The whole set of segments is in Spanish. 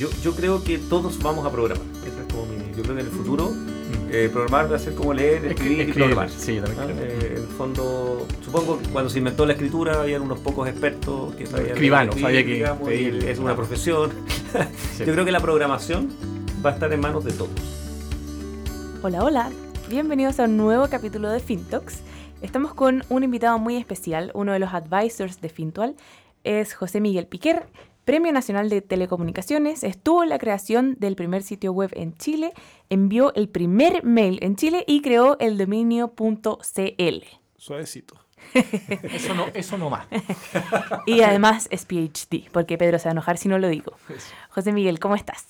Yo, yo creo que todos vamos a programar. Eso es como mi, yo creo que en el futuro eh, programar va a ser como leer, escribir y programar. Sí, yo también ¿Ah? creo. Eh, en el fondo, supongo que cuando se inventó la escritura habían unos pocos expertos que sabían Escribanos, escribir, había que digamos, pedir- es una profesión. Sí. Yo creo que la programación va a estar en manos de todos. Hola, hola. Bienvenidos a un nuevo capítulo de FinTalks. Estamos con un invitado muy especial, uno de los advisors de Fintual. Es José Miguel Piquer, Premio Nacional de Telecomunicaciones. Estuvo en la creación del primer sitio web en Chile, envió el primer mail en Chile y creó el dominio.cl. Suavecito. Eso no, eso no más. Y además es PhD, porque Pedro se va a enojar si no lo digo. José Miguel, ¿cómo estás?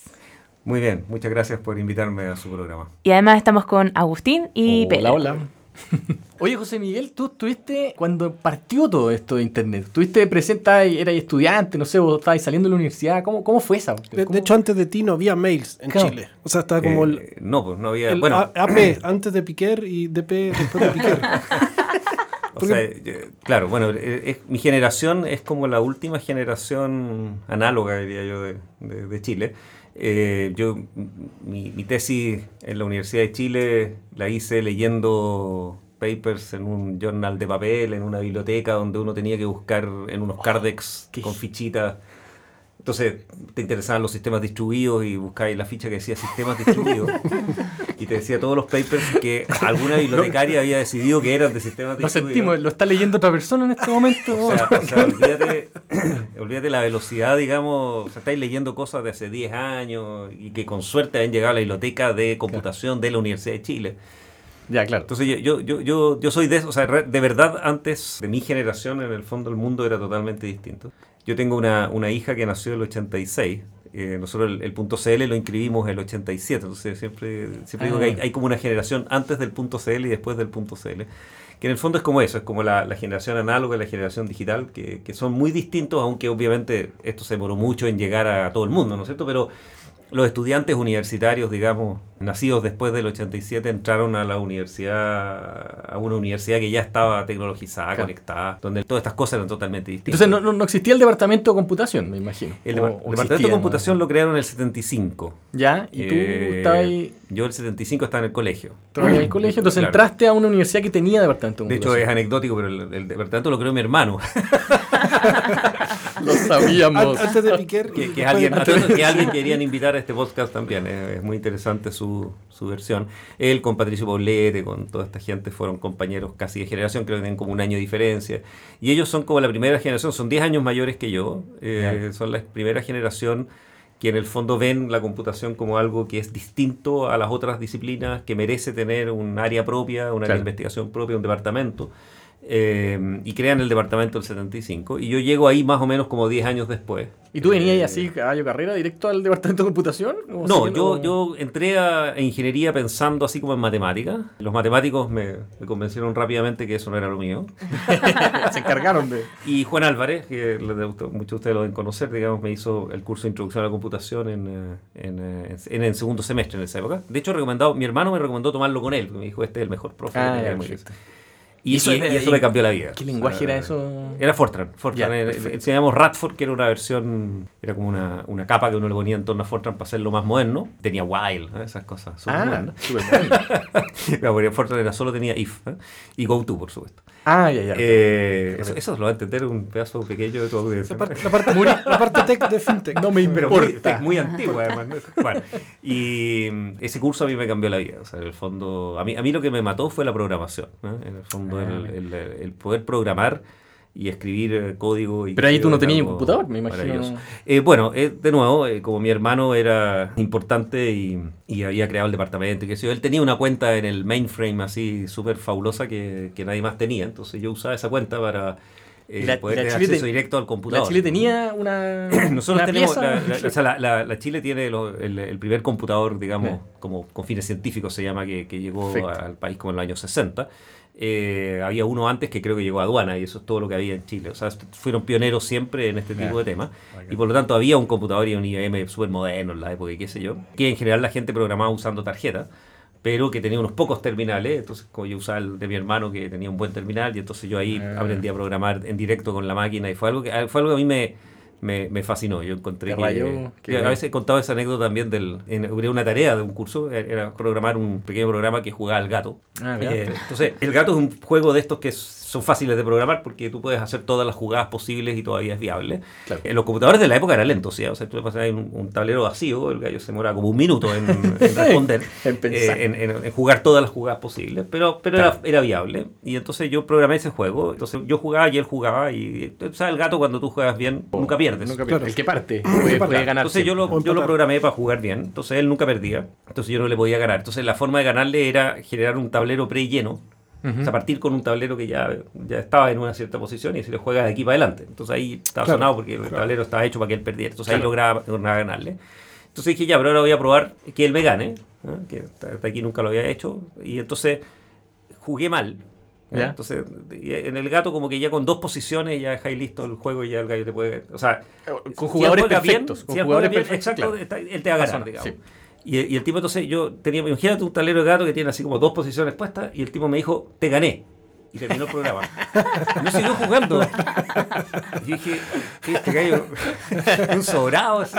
Muy bien, muchas gracias por invitarme a su programa. Y además estamos con Agustín y Hola, Pedro. hola. Oye, José Miguel, tú estuviste cuando partió todo esto de internet. Estuviste presente, eras estudiante, no sé, vos estabas saliendo de la universidad. ¿Cómo, cómo fue esa? De, ¿Cómo- de hecho, antes de ti no había mails en Claro. Chile. O sea, estaba como el, Eh, no, pues no había. el bueno, A- AP antes de Piquer y DP después de Piquer. O sea, yo- claro, bueno, eh, es- mi generación es como la última generación análoga, diría yo, de, de- de Chile. Eh, yo, mi, mi tesis en la Universidad de Chile la hice leyendo papers en un journal de papel, en una biblioteca donde uno tenía que buscar en unos cardex qué- con fichitas. Entonces te interesaban los sistemas distribuidos y buscabas la ficha que decía sistemas distribuidos y te decía todos los papers que alguna bibliotecaria había decidido que eran de sistemas Lo distribuidos. sentimos, lo está leyendo otra persona en este momento. O sea, o sea, olvídate, olvídate la velocidad, digamos. O sea, estáis leyendo cosas de hace 10 años y que con suerte han llegado a la biblioteca de computación de la Universidad de Chile. ya, claro. Entonces, yo, yo, yo, yo, soy de eso. O sea, de verdad, antes de mi generación, en el fondo, el mundo era totalmente distinto. Yo tengo una, una hija que nació en el 86. eh, nosotros el, el punto CL lo inscribimos en el 87. Entonces, siempre, siempre digo que hay, Ah. hay como una generación antes del punto CL y después del punto CL que en el fondo es como eso, es como la, generación análoga y la generación digital, que, que son muy distintos, aunque obviamente esto se demoró mucho en llegar a todo el mundo, ¿no es cierto? Pero los estudiantes universitarios, digamos, nacidos después del 87, entraron a la universidad, a una universidad que ya estaba tecnologizada, Claro. conectada, donde todas estas cosas eran totalmente distintas. Entonces no, existía el departamento de computación, me imagino. el O- depar- o departamento existía, de ¿no? computación lo crearon en el 75. Ya, y tú Eh, estabas ahí Yo el 75 estaba en el colegio. en el colegio, entonces Claro. entraste a una universidad que tenía departamento de De hecho, es computación. anecdótico, pero el, el departamento lo creó mi hermano. lo sabíamos. An- Antes de Piquer. que, que alguien, que alguien querían invitar a este podcast también. eh, es muy interesante su, su versión. Él con Patricio Poblete, con toda esta gente, fueron compañeros casi de generación, creo que tienen como un año de diferencia. Y ellos son como la primera generación, son 10 años mayores que yo. eh, son la primera generación que en el fondo ven la computación como algo que es distinto a las otras disciplinas, que merece tener un área propia, un área Claro. investigación propia, un departamento. Eh, y crean el departamento del 75. Y yo llego ahí más o menos como 10 años después. ¿Y tú venías Eh, así, caballo carrera, directo al departamento de computación? ¿O no, yo, yo entré a ingeniería pensando así como en matemáticas. Los matemáticos me, me convencieron rápidamente que eso no era lo mío. Se encargaron de... Y Juan Álvarez, que muchos de ustedes lo deben conocer, digamos, me hizo el curso de introducción a la computación en, eh, en, eh, en el segundo semestre en esa época. De hecho, recomendado, mi hermano me recomendó tomarlo con él. Me dijo, este es el mejor profe. que Ah, ya, tenemos". perfecto. y, Eso y- y eso me cambió la vida. ¿Qué lenguaje sea, era eso? Era Fortran. Fortran era- perfecto. enseñamos Radford, que era una versión, era como una, una capa que uno le ponía en torno a Fortran para hacerlo más moderno. Tenía while, ¿eh? esas cosas. súper Ah, porque Fortran era solo tenía if ¿eh? y GoTo, por supuesto. Ah, ya, ya. Eh, eso, eso lo va a entender un pedazo pequeño de tu audiencia. La parte, la parte, la parte tech de FinTech. no me Pero muy, importa. muy antigua, además. ¿no? Bueno, y mm, ese curso a mí me cambió la vida. O sea, en el fondo, a mí, a mí lo que me mató fue la programación. ¿no? En el fondo, Ah, el, el- el poder programar y escribir eh, código. Y Pero ahí tú no tenías un computador, me imagino. Eh, bueno, eh, de nuevo, eh, como mi hermano era importante y, y había creado el departamento y qué sé yo, él tenía una cuenta en el mainframe así súper fabulosa que, que nadie más tenía. Entonces yo usaba esa cuenta para eh, la- poder la tener Chile acceso directo al La computador. Chile tenía una. Nosotros una tenemos, pieza. la, la- o sea, la- la- la Chile tiene lo- el, el primer computador, digamos, como con fines científicos se llama, que, que llegó Perfecto. al país como en los años 60. Eh, había uno antes que creo que llegó a aduana y eso es todo lo que había en Chile. O sea, fueron pioneros siempre en este tipo de temas. Y por lo tanto había un computador y un IBM súper moderno en la época y qué sé yo. Que en general la gente programaba usando tarjetas pero que tenía unos pocos terminales, entonces como yo usaba el de mi hermano que tenía un buen terminal y entonces yo ahí Ah. aprendí a programar en directo con la máquina y fue algo que, fue algo que a mí me, me, me fascinó. Yo encontré que, rayó, que a veces he contado esa anécdota también del en, una tarea de un curso, era programar un pequeño programa que jugaba al gato. Ah. Eh, entonces, el gato es un juego de estos que son fáciles de programar porque tú puedes hacer todas las jugadas posibles y todavía es viable. Claro. En los computadores de la época era lento, ¿sí? o sea, tú le pasabas un, un tablero vacío, el gallo se demora como un minuto en, en responder, En pensar. eh, en, en- en jugar todas las jugadas posibles, pero, pero Claro. era, era viable. Y entonces yo programé ese juego, entonces yo jugaba y él jugaba, y o sea, el gato cuando tú juegas bien, nunca pierdes. Nunca Claro. El que parte puede, puede ganar. Entonces yo lo, yo lo programé para jugar bien. Entonces él nunca perdía. Entonces yo no le podía ganar. Entonces la forma de ganarle era generar un tablero pre-lleno. O sea, partir con un tablero que ya, ya estaba en una cierta posición y se le juega de aquí para adelante. Entonces ahí estaba Claro, sonado porque el tablero estaba hecho para que él perdiera. Entonces ahí Claro. lograba, lograba ganarle. Entonces dije, ya, pero ahora voy a probar que él me gane. ¿no? Que hasta aquí nunca lo había hecho. Y entonces jugué mal. Ya. Entonces, en el gato, como que ya con dos posiciones ya dejáis listo el juego y ya el gallo te puede. O sea, Con si jugadores él juega bien, perfectos. con si jugadores bien, perfectos, exacto, claro. está- él te va a ganar, digamos. sí. Y, y el tipo, entonces, yo tenía, imagínate un tablero de gato que tiene así como dos posiciones puestas, y el tipo me dijo, te gané. Y terminó el programa. No siguió jugando. Y dije, "¿Qué este gallo, un sobrado así.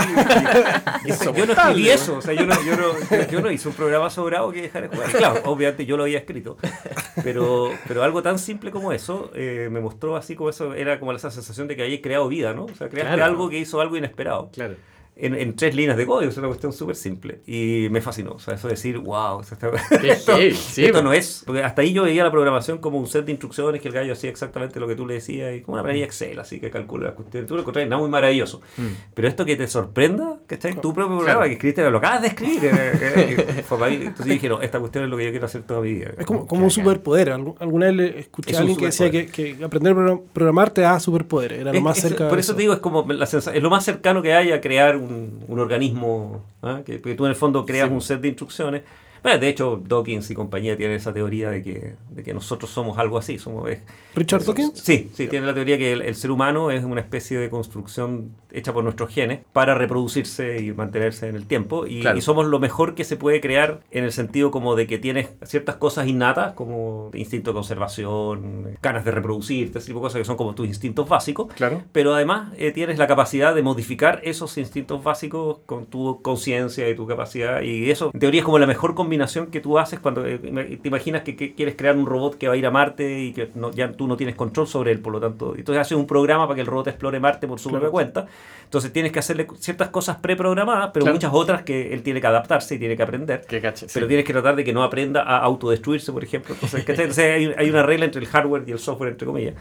Y yo no escribí eso, o sea, yo no, yo, no, yo no hice un programa sobrado que dejara de jugar. Claro, obviamente yo lo había escrito. Pero, pero algo tan simple como eso eh, me mostró así como eso, era como esa sensación de que había creado vida, ¿no? O sea, creaste Claro. algo que hizo algo inesperado Claro. En, en tres líneas de código, es una cuestión súper simple. Y me fascinó. O sea, eso de decir, wow, esto, esto po. no es. Porque hasta ahí yo veía la programación como un set de instrucciones que el gallo hacía exactamente lo que tú le decías y como una planilla Excel, así que calcula las cuestiones. Tú lo encontrás nada muy maravilloso. Pero esto que te sorprenda, ¿cachai? Tu propio programa Claro. que escribiste, lo acabas de escribir. eh, eh, eh. Entonces dije, no, esta cuestión es lo que yo quiero hacer toda mi vida. Es como, como un superpoder. Algu- Alguna vez escuché Es a alguien que decía que, superpoder. que aprender a program- programar te da superpoder. Era lo más es- cerca por de eso te digo, es como la es lo más cercano que hay a crear un, un organismo, ¿ah? que, que tú en el fondo creas Sí. un set de instrucciones. Bueno, de hecho, Dawkins y compañía tienen esa teoría de que, de que nosotros somos algo así. Somos, es- Richard somos- Dawkins. Sí, sí, tiene la teoría que el, el ser humano es una especie de construcción hecha por nuestros genes para reproducirse y mantenerse en el tiempo. Y, Claro. y somos lo mejor que se puede crear en el sentido como de que tienes ciertas cosas innatas, como instinto de conservación, ganas de reproducirte, ese tipo de cosas que son como tus instintos básicos Claro. pero además eh, tienes la capacidad de modificar esos instintos básicos con tu conciencia y tu capacidad. Y eso, en teoría, es como la mejor combinación que tú haces cuando eh, te imaginas que, que quieres crear un robot que va a ir a Marte y que no- ya tú no tienes control sobre él, por lo tanto. Entonces haces un programa para que el robot explore Marte por su Claro. propia cuenta. Entonces tienes que hacerle ciertas cosas preprogramadas, pero Claro. muchas otras que él tiene que adaptarse y tiene que aprender. Que cache. Pero sí. tienes que tratar de que no aprenda a autodestruirse, por ejemplo. Entonces, hay, hay una regla entre el hardware y el software, entre comillas.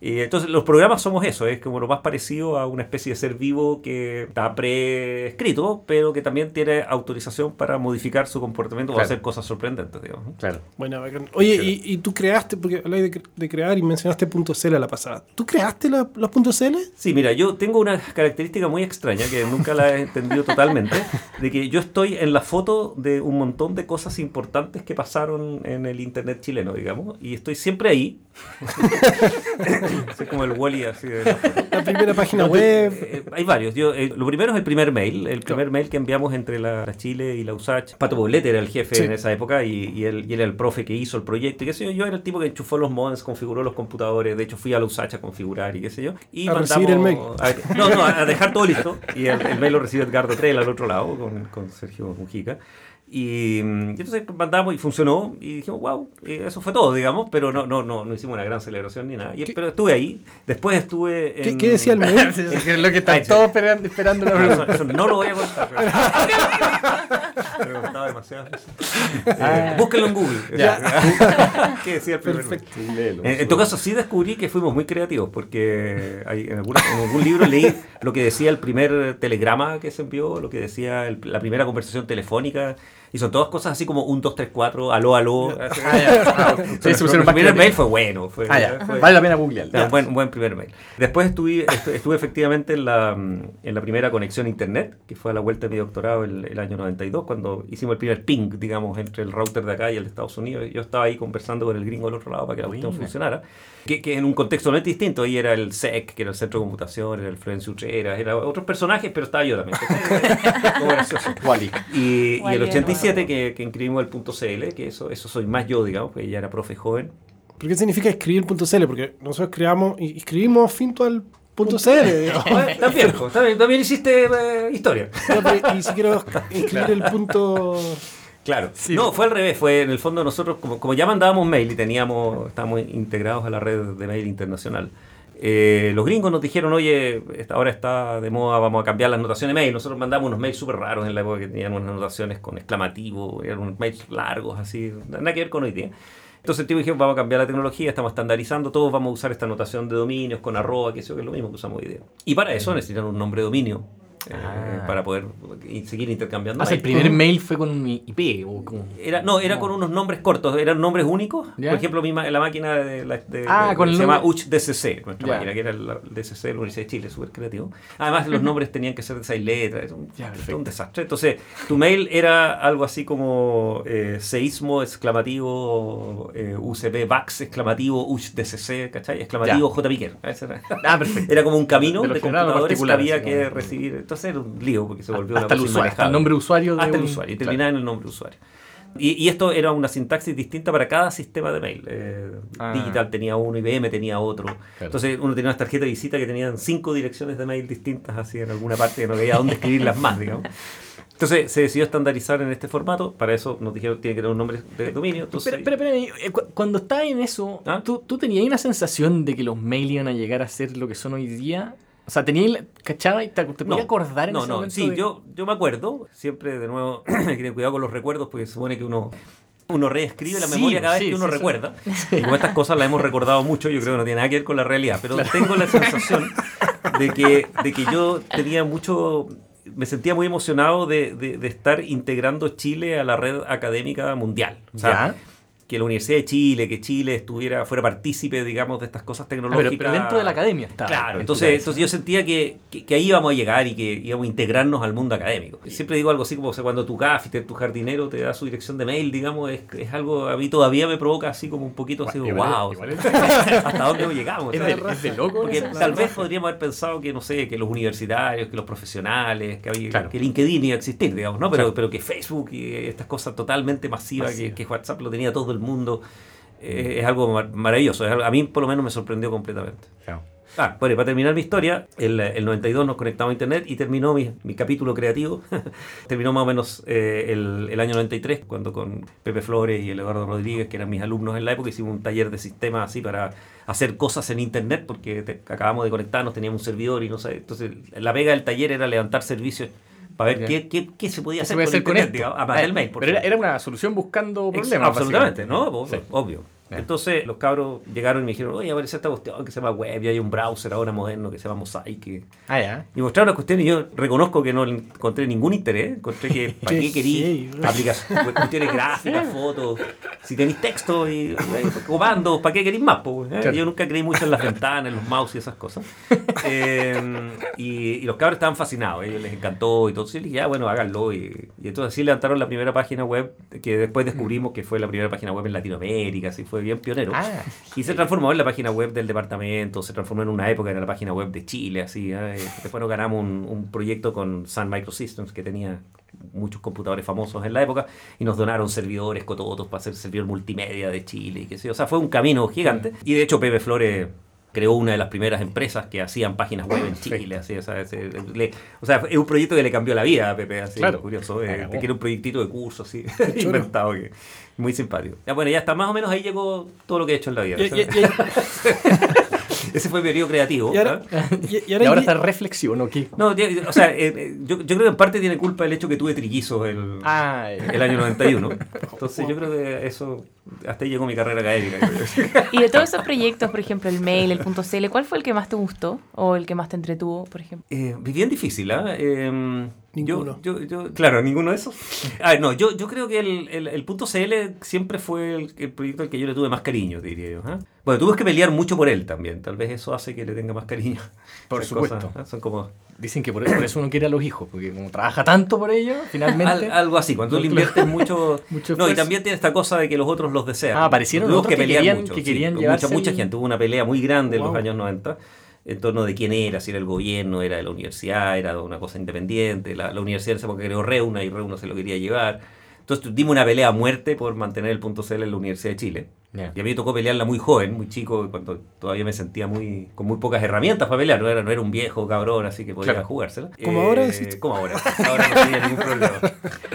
Y entonces los programas somos eso, es como lo más parecido a una especie de ser vivo que está prescrito, pero que también tiene autorización para modificar su comportamiento o Claro. hacer cosas sorprendentes, digamos. Claro. Bueno. Oye, y, y tú creaste, porque habláis de, de crear y mencionaste punto .cl a la pasada. ¿Tú creaste la- los puntos .cl? Sí, mira, yo tengo una característica muy extraña que nunca la he entendido totalmente, de que yo estoy en la foto de un montón de cosas importantes que pasaron en el internet chileno, digamos, y estoy siempre ahí. Soy como el Wally así de la primera página No, web. eh, hay varios. Yo, eh, lo primero es el primer mail, el primer mail que enviamos entre la, la Chile y la USACH. Pato Poblete era el jefe Sí. en esa época y, y él, y él era el profe que hizo el proyecto y qué sé yo. Yo era el tipo que enchufó los modems, configuró los computadores. De hecho, fui a la USACH a configurar y qué sé yo. Y A recibir el mail. a- no, no, a dejar todo listo. Y el, el mail lo recibió Edgardo Trell al otro lado con, con Sergio Mujica. Y, y entonces mandamos y funcionó y dijimos, wow, y eso fue todo, digamos, pero no, no, no, no hicimos una gran celebración ni nada. Y- ¿Qué- pero estuve ahí, después estuve ¿Qué, en... qué decía el mail? es lo que están todos esperando, esperando la eso, eso no lo voy a contar. pero- demasiado. Ah. Eh, búsquenlo en Google. Ya. ¿Qué decía el primer Perfecto. mail? En, en todo caso, sí descubrí que fuimos muy creativos, porque hay, en, alguna- en algún libro leí lo que decía el primer telegrama que se envió, lo que decía el- la primera conversación telefónica, y son todas cosas así como 1, 2, 3, 4, aló, aló. Ah, ah, sí, el primer mail fue bueno. Fue, ah, fue, vale la pena googlear. Un buen, buen, primer mail. Después estuve, estuve efectivamente en la, en la, primera conexión a Internet, que fue a la vuelta de mi doctorado el, el año 92, cuando hicimos el primer ping, digamos, entre el router de acá y el de Estados Unidos. Yo estaba ahí conversando con el gringo del otro lado para que la cuestión funcionara. Que, que, en un contexto no es distinto. Ahí era el SEC, que era el Centro de Computación, era el Florencio Utrera, era otros personajes, pero estaba yo también. Como gracioso. Wally. Y, Wally y el 85 2007 que, que inscribimos el punto .cl, que eso, eso soy más yo, digamos, porque ella era profe joven. ¿Pero qué significa escribir punto .cl? Porque nosotros creamos, escribimos finto al punto .cl. también, también, también hiciste eh, historia. Y si quiero escribir el punto... Claro. Sí. No, fue al revés. Fue en el fondo nosotros, como, como ya mandábamos mail y teníamos, estábamos integrados a la red de mail internacional, eh, los gringos nos dijeron, oye, ahora está de moda, vamos a cambiar las notaciones de mail. Nosotros mandamos unos mails súper raros en la época que tenían unas notaciones con exclamativo, eran unos mails largos, así, nada que ver con hoy día. Entonces el tipo dijeron, vamos a cambiar la tecnología, estamos estandarizando, todos vamos a usar esta notación de dominios con arroba, que eso que es lo mismo que usamos hoy día. Y para eso necesitan un nombre de dominio, Ah. para poder seguir intercambiando. Ah, el primer mail fue con un IP o con... Era, no, era con unos nombres cortos, eran nombres únicos. ¿Ya? Por ejemplo, mi ma- la máquina de la de, Ah, de- con el se llama nombre- UCH DCC, nuestra Ya. máquina, que era el DCC de la Universidad de Chile, súper creativo. Además, los nombres tenían que ser de seis letras, era un, Ya, desastre. Entonces, tu mail era algo así como eh, seísmo exclamativo, eh, UCP VAX exclamativo, UCH DCC, ¿cachai? Exclamativo J. Piquer. Ah, perfecto. era como un camino De de, computadores que había que recibir. Entonces era un lío porque se volvió hasta una el usuario, hasta el nombre usuario de Hasta el un- usuario, y claro. terminaba en el nombre usuario. Y, y esto era una sintaxis distinta para cada sistema de mail. Eh, Ah. Digital tenía uno, IBM tenía otro. Entonces uno tenía unas tarjetas de visita que tenían cinco direcciones de mail distintas, así en alguna parte que no veía dónde escribirlas más, digamos. Entonces se decidió estandarizar en este formato. Para eso nos dijeron tiene que tener un nombre de dominio. Entonces, Espera, espera, espera, eh, cu- cuando estabas en eso, ¿Ah? ¿tú, ¿tú tenías una sensación de que los mails iban a llegar a ser lo que son hoy día? O sea, ¿tenías, la- cachaba y te, te podías acordar en no, ese no, momento sí, de- yo, yo me acuerdo, siempre de nuevo, que tener cuidado con los recuerdos, porque se supone que uno, uno reescribe la Sí, memoria cada vez sí, que uno sí, recuerda. Y como estas cosas las hemos recordado mucho, yo creo que no tiene nada que ver con la realidad, pero tengo la sensación de que, de que yo tenía mucho, me sentía muy emocionado de, de- de estar integrando Chile a la red académica mundial. O sea, ¿Ya? Que la Universidad de Chile, que Chile estuviera, fuera partícipe, digamos, de estas cosas Ah, pero, tecnológicas. pero dentro de la academia estaba. Claro, en entonces, entonces yo sentía que, que, que ahí íbamos a llegar y que íbamos a integrarnos al mundo académico. Siempre digo algo así como o sea, cuando tu gaffiter, tu jardinero te da su dirección de mail, digamos, es, es algo, a mí todavía me provoca así como un poquito así, Igual- wow, igual ¿hasta dónde llegamos? es, de, es de loco. Porque esa- tal vez podríamos haber pensado que, no sé, que los universitarios, que los profesionales, que, había, Claro. que LinkedIn iba a existir, digamos, ¿no? Pero, Claro. pero que Facebook y estas cosas totalmente masivas, que, Masiva. que WhatsApp lo tenía todo el mundo, eh, es algo mar- maravilloso. es algo- a mí por lo menos me sorprendió completamente. Claro. Ah, bueno, para terminar mi historia, el, el 92 nos conectamos a internet y terminó mi, mi capítulo creativo. terminó más o menos eh, el, el año 93, cuando con Pepe Flores y el Eduardo Rodríguez, que eran mis alumnos en la época, hicimos un taller de sistemas así para hacer cosas en internet, porque te- acabamos de conectarnos, teníamos un servidor y no sé. Entonces, la pega del taller era levantar servicios para ver qué, qué, qué se podía ¿Qué se hacer puede con hacer con esto? digamos, además Ah, del mail. Pero era, era una solución buscando problemas. Absolutamente. ¿no? Obvio. Entonces los cabros llegaron y me dijeron, oye, aparece esta cuestión que se llama web y hay un browser ahora moderno que se llama Mosaic. que-". Ah, ya. Y mostraron las cuestiones y yo reconozco que no encontré ningún interés. Encontré que para qué querí aplicaciones, cuestiones gráficas, fotos. Si tenéis texto y eh, comandos, ¿para qué queréis más? po, eh? Claro. Yo nunca creí mucho en las ventanas, en los mouse y esas cosas. Eh, y, y los cabros estaban fascinados, les encantó y todo. Y dije, ya, bueno, háganlo. Y, y entonces así levantaron la primera página web, que después descubrimos que fue la primera página web en Latinoamérica, así fue bien pionero. Ah, Y se transformó en la página web del departamento, se transformó en una época en la página web de Chile, así. ¿eh? Después nos ganamos un, un proyecto con Sun Microsystems que tenía muchos computadores famosos en la época y nos donaron servidores cototos para hacer servidor multimedia de Chile y qué sé. O sea, fue un camino gigante. Y de hecho Pepe Flores creó una de las primeras empresas que hacían páginas web en Chile. Así, o, sea, se- le- o sea, es un proyecto que le cambió la vida a Pepe, así, Claro. curioso. Eh, que era un proyectito de curso, así, inventado, que, muy simpático. Ya, bueno, ya está, más o menos ahí llegó todo lo que he hecho en la vida. Y, y- y- Ese fue mi periodo creativo. y ahora, ¿ah? y- ahora ahora está reflexión, ¿o qué? No, ya- o sea, eh, eh, yo, yo creo que en parte tiene culpa el hecho que tuve trillizos el, Ah, el año 91. Entonces yo creo que eso, hasta ahí llegó mi carrera académica. Y de todos esos proyectos, por ejemplo, el mail, el punto .cl, ¿cuál fue el que más te gustó? ¿O el que más te entretuvo, por ejemplo? Eh, bien difícil, ¿ah? Eh, Ninguno. Yo, yo, yo- claro, ninguno de esos. Ah, no, yo, yo creo que el, el, el punto CL siempre fue el, el proyecto al que yo le tuve más cariño, diría yo. ¿ah? Bueno, tuve que pelear mucho por él también. Tal vez eso hace que le tenga más cariño. Por Esas supuesto. cosas, ¿ah? Son como Dicen que por eso, por eso uno quiere a los hijos, porque como trabaja tanto por ellos, finalmente. Al- algo así, cuando tú le inviertes mucho... Mucho no, y también tiene esta cosa de que los otros los desean. Ah, aparecieron Tuvimos otros que pelear querían- que sí, mucha, mucha gente. Tuvo una pelea muy grande en los años 90 en torno de quién era, si era el gobierno, era de la universidad, era de una cosa independiente. La, la universidad en esa época creó Reuna y Reuna se lo quería llevar. Entonces dimos una pelea a muerte por mantener el punto CL en la Universidad de Chile. Y a mí me tocó pelearla muy joven, muy chico, cuando todavía me sentía muy con muy pocas herramientas para pelear. No era, no era un viejo cabrón, así que podía Claro. jugársela. Como ahora decís. Como ahora. Ahora no tenía ningún problema.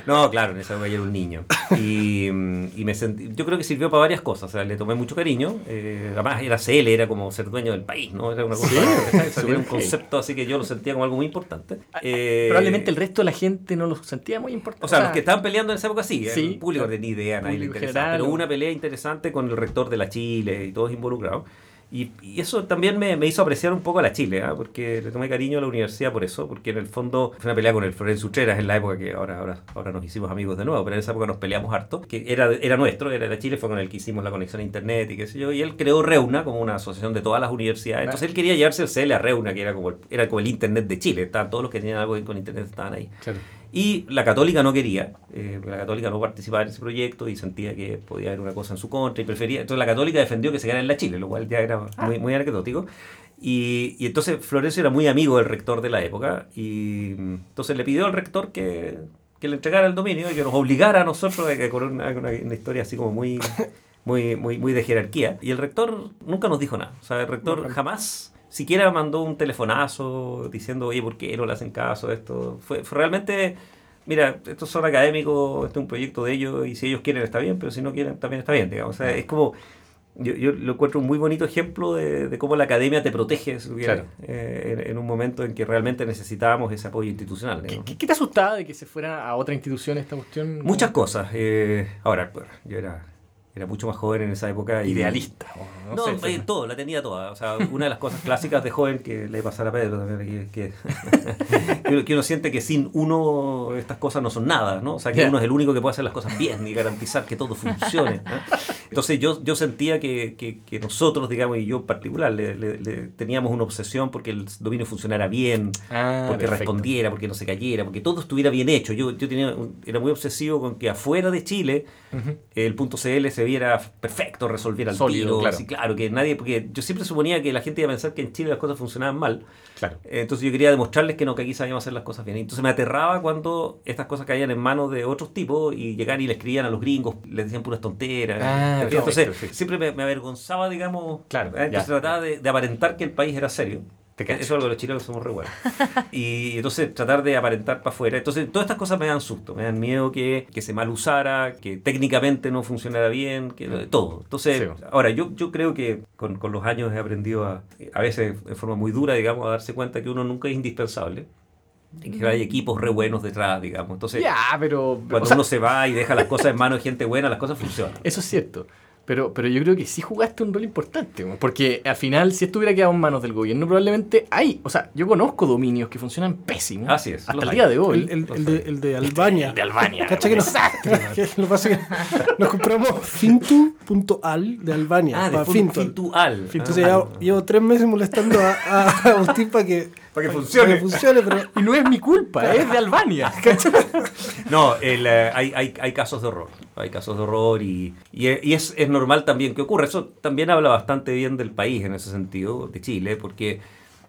No, claro, en esa época yo era un niño. Y, mm, y me sentí, yo creo que sirvió para varias cosas. O sea, le tomé mucho cariño. Eh, además, era CL, era como ser dueño del país, ¿no? Era una cosa. sea, era un concepto así que yo lo sentía como algo muy importante. Eh, Probablemente el resto de la gente no lo sentía muy importante. o sea, los que estaban peleando en esa época sí, Sí, el público de ni idea, nadie le interesaba. general, Pero hubo una pelea interesante con el rector de la Chile y todos involucrados. Y, y eso también me, me hizo apreciar un poco a la Chile, ¿ah? porque le tomé cariño a la universidad por eso, porque en el fondo fue una pelea con el Florencio Utreras en la época que ahora, ahora, ahora nos hicimos amigos de nuevo, pero en esa época nos peleamos harto, que era, era nuestro, era de Chile, fue con el que hicimos la conexión a internet y qué sé yo, y él creó Reuna como una asociación de todas las universidades. Entonces él quería llevarse el CL a Reuna, que era como el, era como el internet de Chile, estaban todos los que tenían algo con internet estaban ahí. Claro. Y la católica no quería, eh, la católica no participaba en ese proyecto y sentía que podía haber una cosa en su contra y prefería. Entonces la católica defendió que se quedara en la Chile, lo cual ya era muy, muy anecdótico. Y, y entonces Florencio era muy amigo del rector de la época y mm, entonces le pidió al rector que, que le entregara el dominio y que nos obligara a nosotros a que- con una, una- una historia así como muy, muy, muy, muy de jerarquía. Y el rector nunca nos dijo nada. O sea, el rector jamás siquiera mandó un telefonazo diciendo, oye, ¿por qué no le hacen caso a esto? Fue, fue realmente, mira, estos son académicos, este es un proyecto de ellos y si ellos quieren está bien, pero si no quieren también está bien, digamos. O sea, es como... Yo, yo lo encuentro un muy bonito ejemplo de, de cómo la academia te protege si Claro. eh, en, en un momento en que realmente necesitábamos ese apoyo institucional. ¿Qué, digamos. qué- qué te asustaba de que se fuera a otra institución esta cuestión? Muchas cosas. eh, ahora, pues, yo era, era mucho más joven en esa época. y- Idealista. o No, no sé, eh, todo, la tenía toda. O sea, una de las cosas clásicas de joven que le pasara a Pedro también, que, que, que uno, siente que sin uno estas cosas no son nada, ¿no? O sea, que Ya. uno es el único que puede hacer las cosas bien y garantizar que todo funcione. ¿no? Entonces yo, yo sentía que, que, nosotros, digamos, y yo en particular, le, le- le- teníamos una obsesión porque el dominio funcionara bien, Ah, porque perfecto. respondiera, porque no se cayera, porque todo estuviera bien hecho. Yo, yo tenía, era muy obsesivo con que afuera de Chile Ujú. el punto CL se viera perfecto, resolviera el Sólido, tiro, claro. así, claro, que nadie, porque yo siempre suponía que la gente iba a pensar que en Chile las cosas funcionaban mal, Claro. Eh, entonces yo quería demostrarles que no, que aquí sabíamos hacer las cosas bien. Entonces me aterraba cuando estas cosas caían en manos de otros tipos y llegaban y le escribían a los gringos, les decían puras tonteras. Ah, entonces perfecto, siempre me, me avergonzaba, digamos, Claro, entonces ya. trataba de, de aparentar que el país era serio. Eso es algo de los chilenos somos re buenos. Y entonces tratar de aparentar para afuera. Entonces todas estas cosas me dan susto, me dan miedo que, que se mal usara, que técnicamente no funcionara bien, que todo. Entonces, Sí. ahora yo, yo creo que con, con los años he aprendido a, a veces en forma muy dura, digamos, a darse cuenta que uno nunca es indispensable. Y que hay equipos re buenos detrás, digamos. Entonces, Ya, pero. cuando o sea, uno se va y deja las cosas en manos de gente buena, las cosas funcionan. Eso es cierto. Pero, pero yo creo que sí jugaste un rol importante, porque al final, si esto hubiera quedado en manos del gobierno, probablemente hay. O sea, yo conozco dominios que funcionan pésimos. Así es, Hasta el hay. día de hoy. El, el- el de, el de Albania. El de Albania, ¿Cacha que que lo que pasa es que nos compramos fintu.al de Albania. Ah, de. Fintual. Entonces Ah. llevo, llevo tres meses molestando a, a Agustín para que, Para que funcione. para que funcione, pero Y no es mi culpa, es de Albania. No, el, eh, hay, hay, hay casos de horror. Hay casos de horror y, es normal también que ocurra. Eso también habla bastante bien del país en ese sentido, de Chile, porque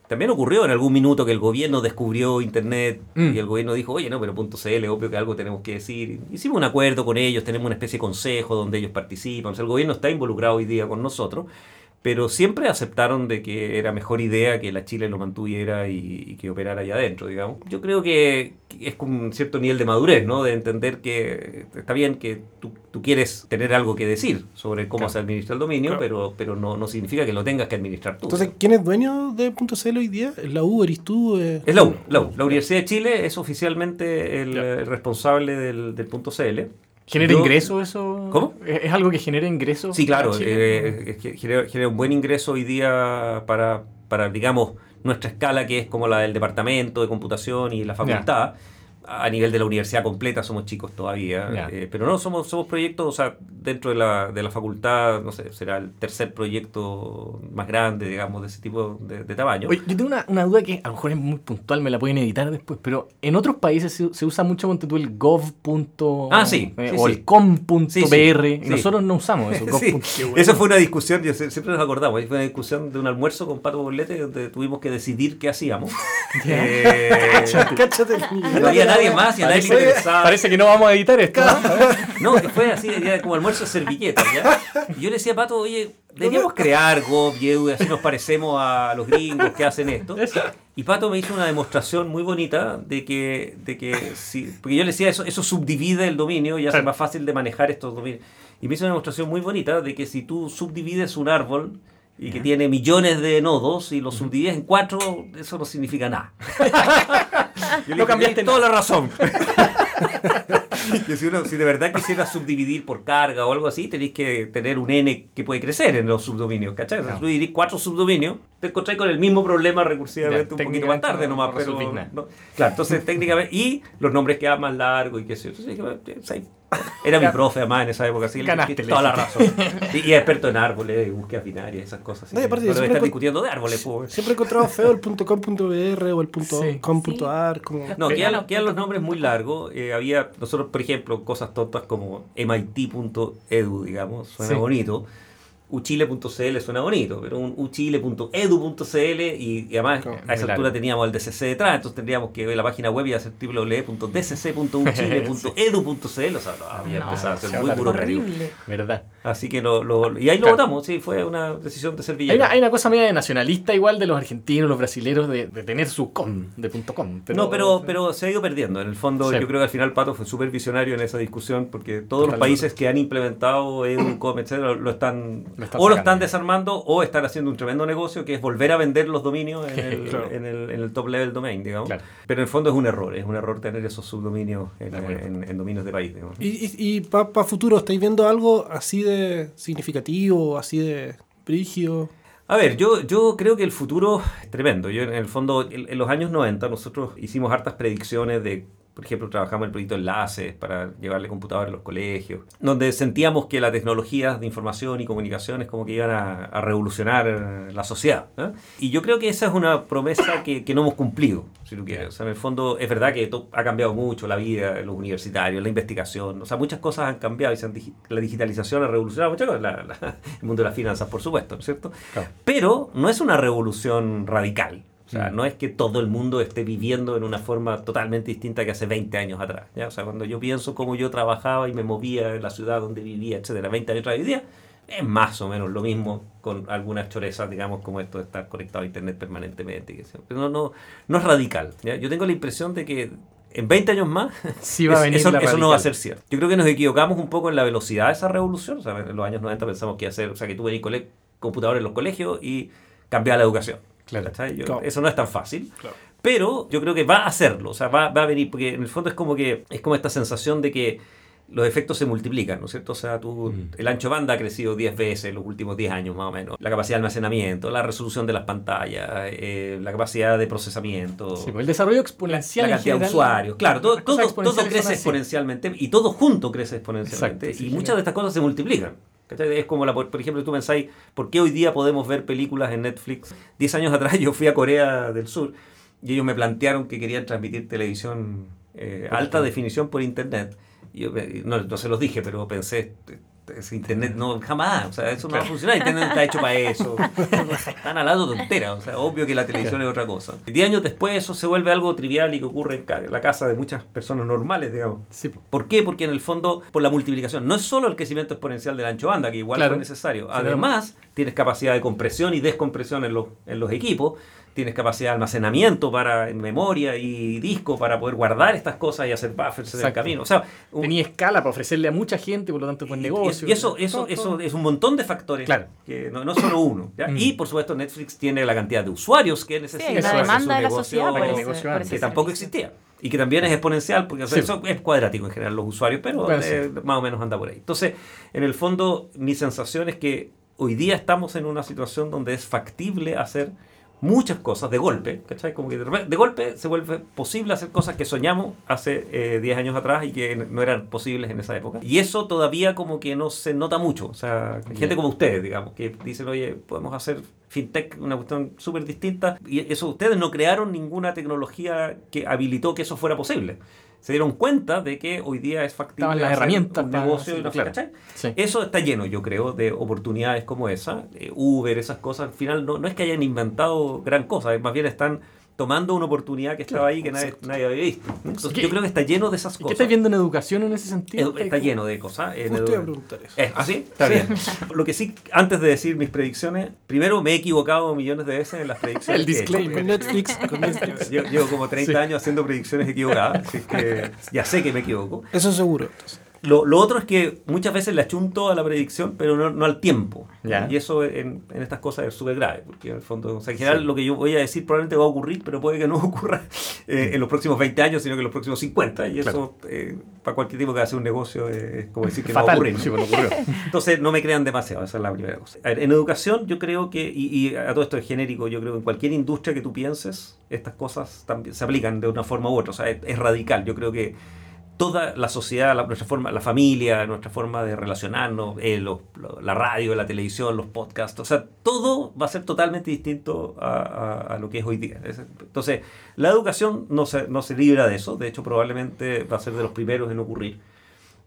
también ocurrió en algún minuto que el gobierno descubrió Internet Mm. y el gobierno dijo, oye, no, pero punto .cl, obvio que algo tenemos que decir. Hicimos un acuerdo con ellos, tenemos una especie de consejo donde ellos participan. O sea, el gobierno está involucrado hoy día con nosotros. Pero siempre aceptaron de que era mejor idea que la Chile lo mantuviera y, y que operara allá adentro, digamos. Yo creo que es con un cierto nivel de madurez, ¿no? De entender que está bien que tú, tú quieres tener algo que decir sobre cómo Claro. se administra el dominio, Claro. pero, pero no, no significa que lo tengas que administrar tú. entonces, ¿quién es dueño de .cl hoy día? ¿Es la U? ¿Eres tú? Eh, Es la U, la U. La Universidad de Chile es oficialmente el, eh, responsable del, del punto CL. ¿Genera Yo- ingreso eso? ¿Cómo? ¿Es algo que genera ingreso? Sí, claro, eh, genera un buen ingreso hoy día para, para, digamos, nuestra escala, que es como la del departamento de computación y la facultad. A nivel de la universidad completa somos chicos todavía, eh, pero no, somos, somos proyectos, o sea, dentro de la, de la facultad, no sé, será el tercer proyecto más grande, digamos, de ese tipo de, de tamaño. Oye, yo tengo una, una duda que a lo mejor es muy puntual, me la pueden editar después, pero en otros países se, se usa mucho, ponte tú, el gov. Ah, sí, eh, sí, o sí. el com.br. Sí, nosotros no usamos eso. Gov. Eso fue una discusión, yo siempre nos acordamos, fue una discusión de un almuerzo con Pato Bolete donde tuvimos que decidir qué hacíamos. Eh, Cáchate el no había nadie más y a nadie le interesaba. parece que no vamos a editar esto. ¿no? Que fue así, como almuerzo de servilletas, ¿ya? Y yo le decía a Pato, oye, deberíamos crear Go, View, y así nos parecemos a los gringos que hacen esto. Y Pato me hizo una demostración muy bonita de que, de que sí, porque yo le decía, eso, eso subdivide el dominio y hace más fácil de manejar estos dominios. Y me hizo una demostración muy bonita de que si tú subdivides un árbol y que tiene millones de nodos y lo subdivides en cuatro, eso no significa nada. Yo No cambiaste "Tienes toda la razón. que si, uno, si de verdad quisiera subdividir por carga o algo así, tenéis que tener un n que puede crecer en los subdominios, ¿cachai? O sea. Si dividís cuatro subdominios, te encontrás con el mismo problema recursivamente Ya, un poquito más tarde no- nomás, no pero... no. Claro, entonces técnicamente... Y los nombres quedan más largos y qué sé yo. Entonces, era mi profe además en esa época, así que Ganaste, tiene le toda la razón. Y, y es experto en árboles, y búsquedas binarias, esas cosas. así No, aparte, no estar discutiendo de árboles, pues. Siempre he encontrado feo el .com.br o el Sí. .com.ar. Como... No, quedan, no, quedan los nombres muy largos. Eh, había, nosotros, por ejemplo, cosas tontas como MIT.edu, digamos, suena Sí. bonito. uchile.cl suena bonito, pero un uchile.edu.cl y, y además a esa altura largo. teníamos el DCC detrás, entonces tendríamos que ver la página web y hacer www.dcc.uchile.edu.cl, o sea, no, había No, empezado a ser muy. Horrible. ¿Verdad? Así que lo, lo- y ahí lo Claro. votamos, sí, fue una decisión de Hay servilleta. una, hay una cosa media de nacionalista igual de los argentinos, los brasileños, de, de tener su com, de punto .com. no, pero, pero se ha ido perdiendo. En el fondo, Sí. yo creo que al final Pato fue súper visionario en esa discusión porque todos los países que han implementado EduCom, etcétera, Lo están o lo están desarmando o están haciendo un tremendo negocio que es volver a vender los dominios en el, Claro. en el, en el top level domain, digamos. Claro. Pero en el fondo es un error, es un error tener esos subdominios en, dominios de país. digamos. Y, y, y para futuro, ¿estáis viendo algo así de significativo, así de brígido? A ver, yo, yo creo que el futuro es tremendo. Yo, en el fondo, en, en los años 90 nosotros hicimos hartas predicciones de, por ejemplo, trabajamos en el proyecto Enlaces para llevarle computadores a los colegios, donde sentíamos que las tecnologías de información y comunicaciones como que iban a, a revolucionar la sociedad. ¿eh? Y yo creo que esa es una promesa que, que no hemos cumplido, si tú quieres. O sea, en el fondo, es verdad que ha cambiado mucho la vida de los universitarios, la investigación, o sea, muchas cosas han cambiado y se han digi- la digitalización ha revolucionado muchas cosas, la- la- el mundo de las finanzas, por supuesto, ¿no es cierto? Claro. Pero no es una revolución radical. O sea, Mm. no es que todo el mundo esté viviendo en una forma totalmente distinta que hace 20 años atrás. ¿ya? O sea, cuando yo pienso cómo yo trabajaba y me movía en la ciudad donde vivía, etcétera, 20 años atrás hoy día, es más o menos lo mismo con algunas chorezas, digamos, como esto de estar conectado a Internet permanentemente. Pero no, no, no es radical. ¿ya? Yo tengo la impresión de que en 20 años más Sí va a es- venir eso, la eso no va a ser cierto. Yo creo que nos equivocamos un poco en la velocidad de esa revolución. O sea, en los años 90 pensamos que iba a ser, o sea, que tú venías cole- computadores en los colegios y cambiar la educación. Claro. ¿cachai? Yo- Claro. Eso no es tan fácil. Claro. Pero yo creo que va a hacerlo, o sea, va, va a venir, porque en el fondo es como que es como esta sensación de que los efectos se multiplican, ¿no es cierto? O sea, tú, Mm. el ancho banda ha crecido 10 veces en los últimos 10 años más o menos. La capacidad de almacenamiento, la resolución de las pantallas, eh, la capacidad de procesamiento, Sí, pues el desarrollo exponencial la cantidad de usuarios. Claro, todo, todo, todo crece exponencialmente y todo junto crece exponencialmente. Exacto, sí, y sí. muchas de estas cosas se multiplican. ¿Cachai? Es como, la, por ejemplo, tú pensáis, ¿por qué hoy día podemos ver películas en Netflix? Diez años atrás yo fui a Corea del Sur y ellos me plantearon que querían transmitir televisión eh, alta definición por Internet. Y yo, no, no se los dije, pero pensé, Internet no, jamás, o sea, eso no va a funcionar, Internet está hecho para eso. Están hablando tonteras, o sea, obvio que la televisión es otra cosa. Diez años después eso se vuelve algo trivial y que ocurre en la casa de muchas personas normales, digamos. Sí. ¿Por qué? Porque en el fondo, por la multiplicación, no es solo el crecimiento exponencial del ancho banda, que igual Claro. fue necesario. Además, tienes capacidad de compresión y descompresión en los, en los equipos, tienes capacidad de almacenamiento para en memoria y disco para poder guardar estas cosas y hacer buffers en el camino. O sea, un- Tenía escala para ofrecerle a mucha gente, por lo tanto, buen negocio. Y eso, eso, Todo, eso todo. es un montón de factores. Claro. Que no, no solo uno. ¿ya? Mm. Y por supuesto, Netflix tiene la cantidad de usuarios que necesita. Sí, hace demanda su de la negocio sociedad por ese, negocio por ande. ese que tampoco existía. Y que también es exponencial, porque o sea, Sí. eso es cuadrático en general los usuarios, pero Bueno, eh, más o menos anda por ahí. Entonces, en el fondo, mi sensación es que hoy día estamos en una situación donde es factible hacer muchas cosas de golpe, ¿cachai? Como que de, de golpe se vuelve posible hacer cosas que soñamos hace eh, 10 años atrás y que no eran posibles en esa época. Y eso todavía como que no se nota mucho. O sea, gente como ustedes, digamos, que dicen, oye, podemos hacer fintech, una cuestión súper distinta. Y eso ustedes no crearon ninguna tecnología que habilitó que eso fuera posible. Se dieron cuenta de que hoy día es factible las herramientas un negocio y claro. Sí. Eso está lleno, yo creo, de oportunidades como esa. Uber, esas cosas, al final no, no es que hayan inventado gran cosa, más bien están tomando una oportunidad que estaba ahí que nadie, nadie había visto. Entonces, ¿Qué- yo creo que está lleno de esas ¿Qué cosas. estás viendo en educación en ese sentido? Eh, Está lleno de cosas. en Justo edu- preguntar eso. Eh, ¿Ah, sí? Está bien. Lo que sí, antes de decir mis predicciones, primero me he equivocado millones de veces en las predicciones. El disclaimer. Con Netflix, con Netflix. Llevo, llevo como 30 años haciendo predicciones equivocadas, así que ya sé que me equivoco. Eso seguro. entonces. Lo, lo otro es que muchas veces le achunto a la predicción, pero no, no al tiempo. Y eso en, en estas cosas es súper grave, porque en el fondo, o sea, en general lo que yo voy a decir probablemente va a ocurrir, pero puede que no ocurra eh, en los próximos 20 años, sino que en los próximos 50. Y eso, eh, para cualquier tipo que hace un negocio, eh, es como decir que no va a Fatal, ocurrir. ¿no? sí, ocurrió. Entonces no me crean demasiado, esa es la primera cosa. A ver, en educación yo creo que, y, y a todo esto es genérico, yo creo que en cualquier industria que tú pienses, estas cosas también se aplican de una forma u otra, o sea, es, es radical. Yo creo que toda la sociedad, la, nuestra forma, la familia, nuestra forma de relacionarnos, eh, la radio, la televisión, los podcasts, o sea, todo va a ser totalmente distinto a, a- lo que es hoy día. Es- Entonces, la educación no se, no se libra de eso, de hecho probablemente va a ser de los primeros en ocurrir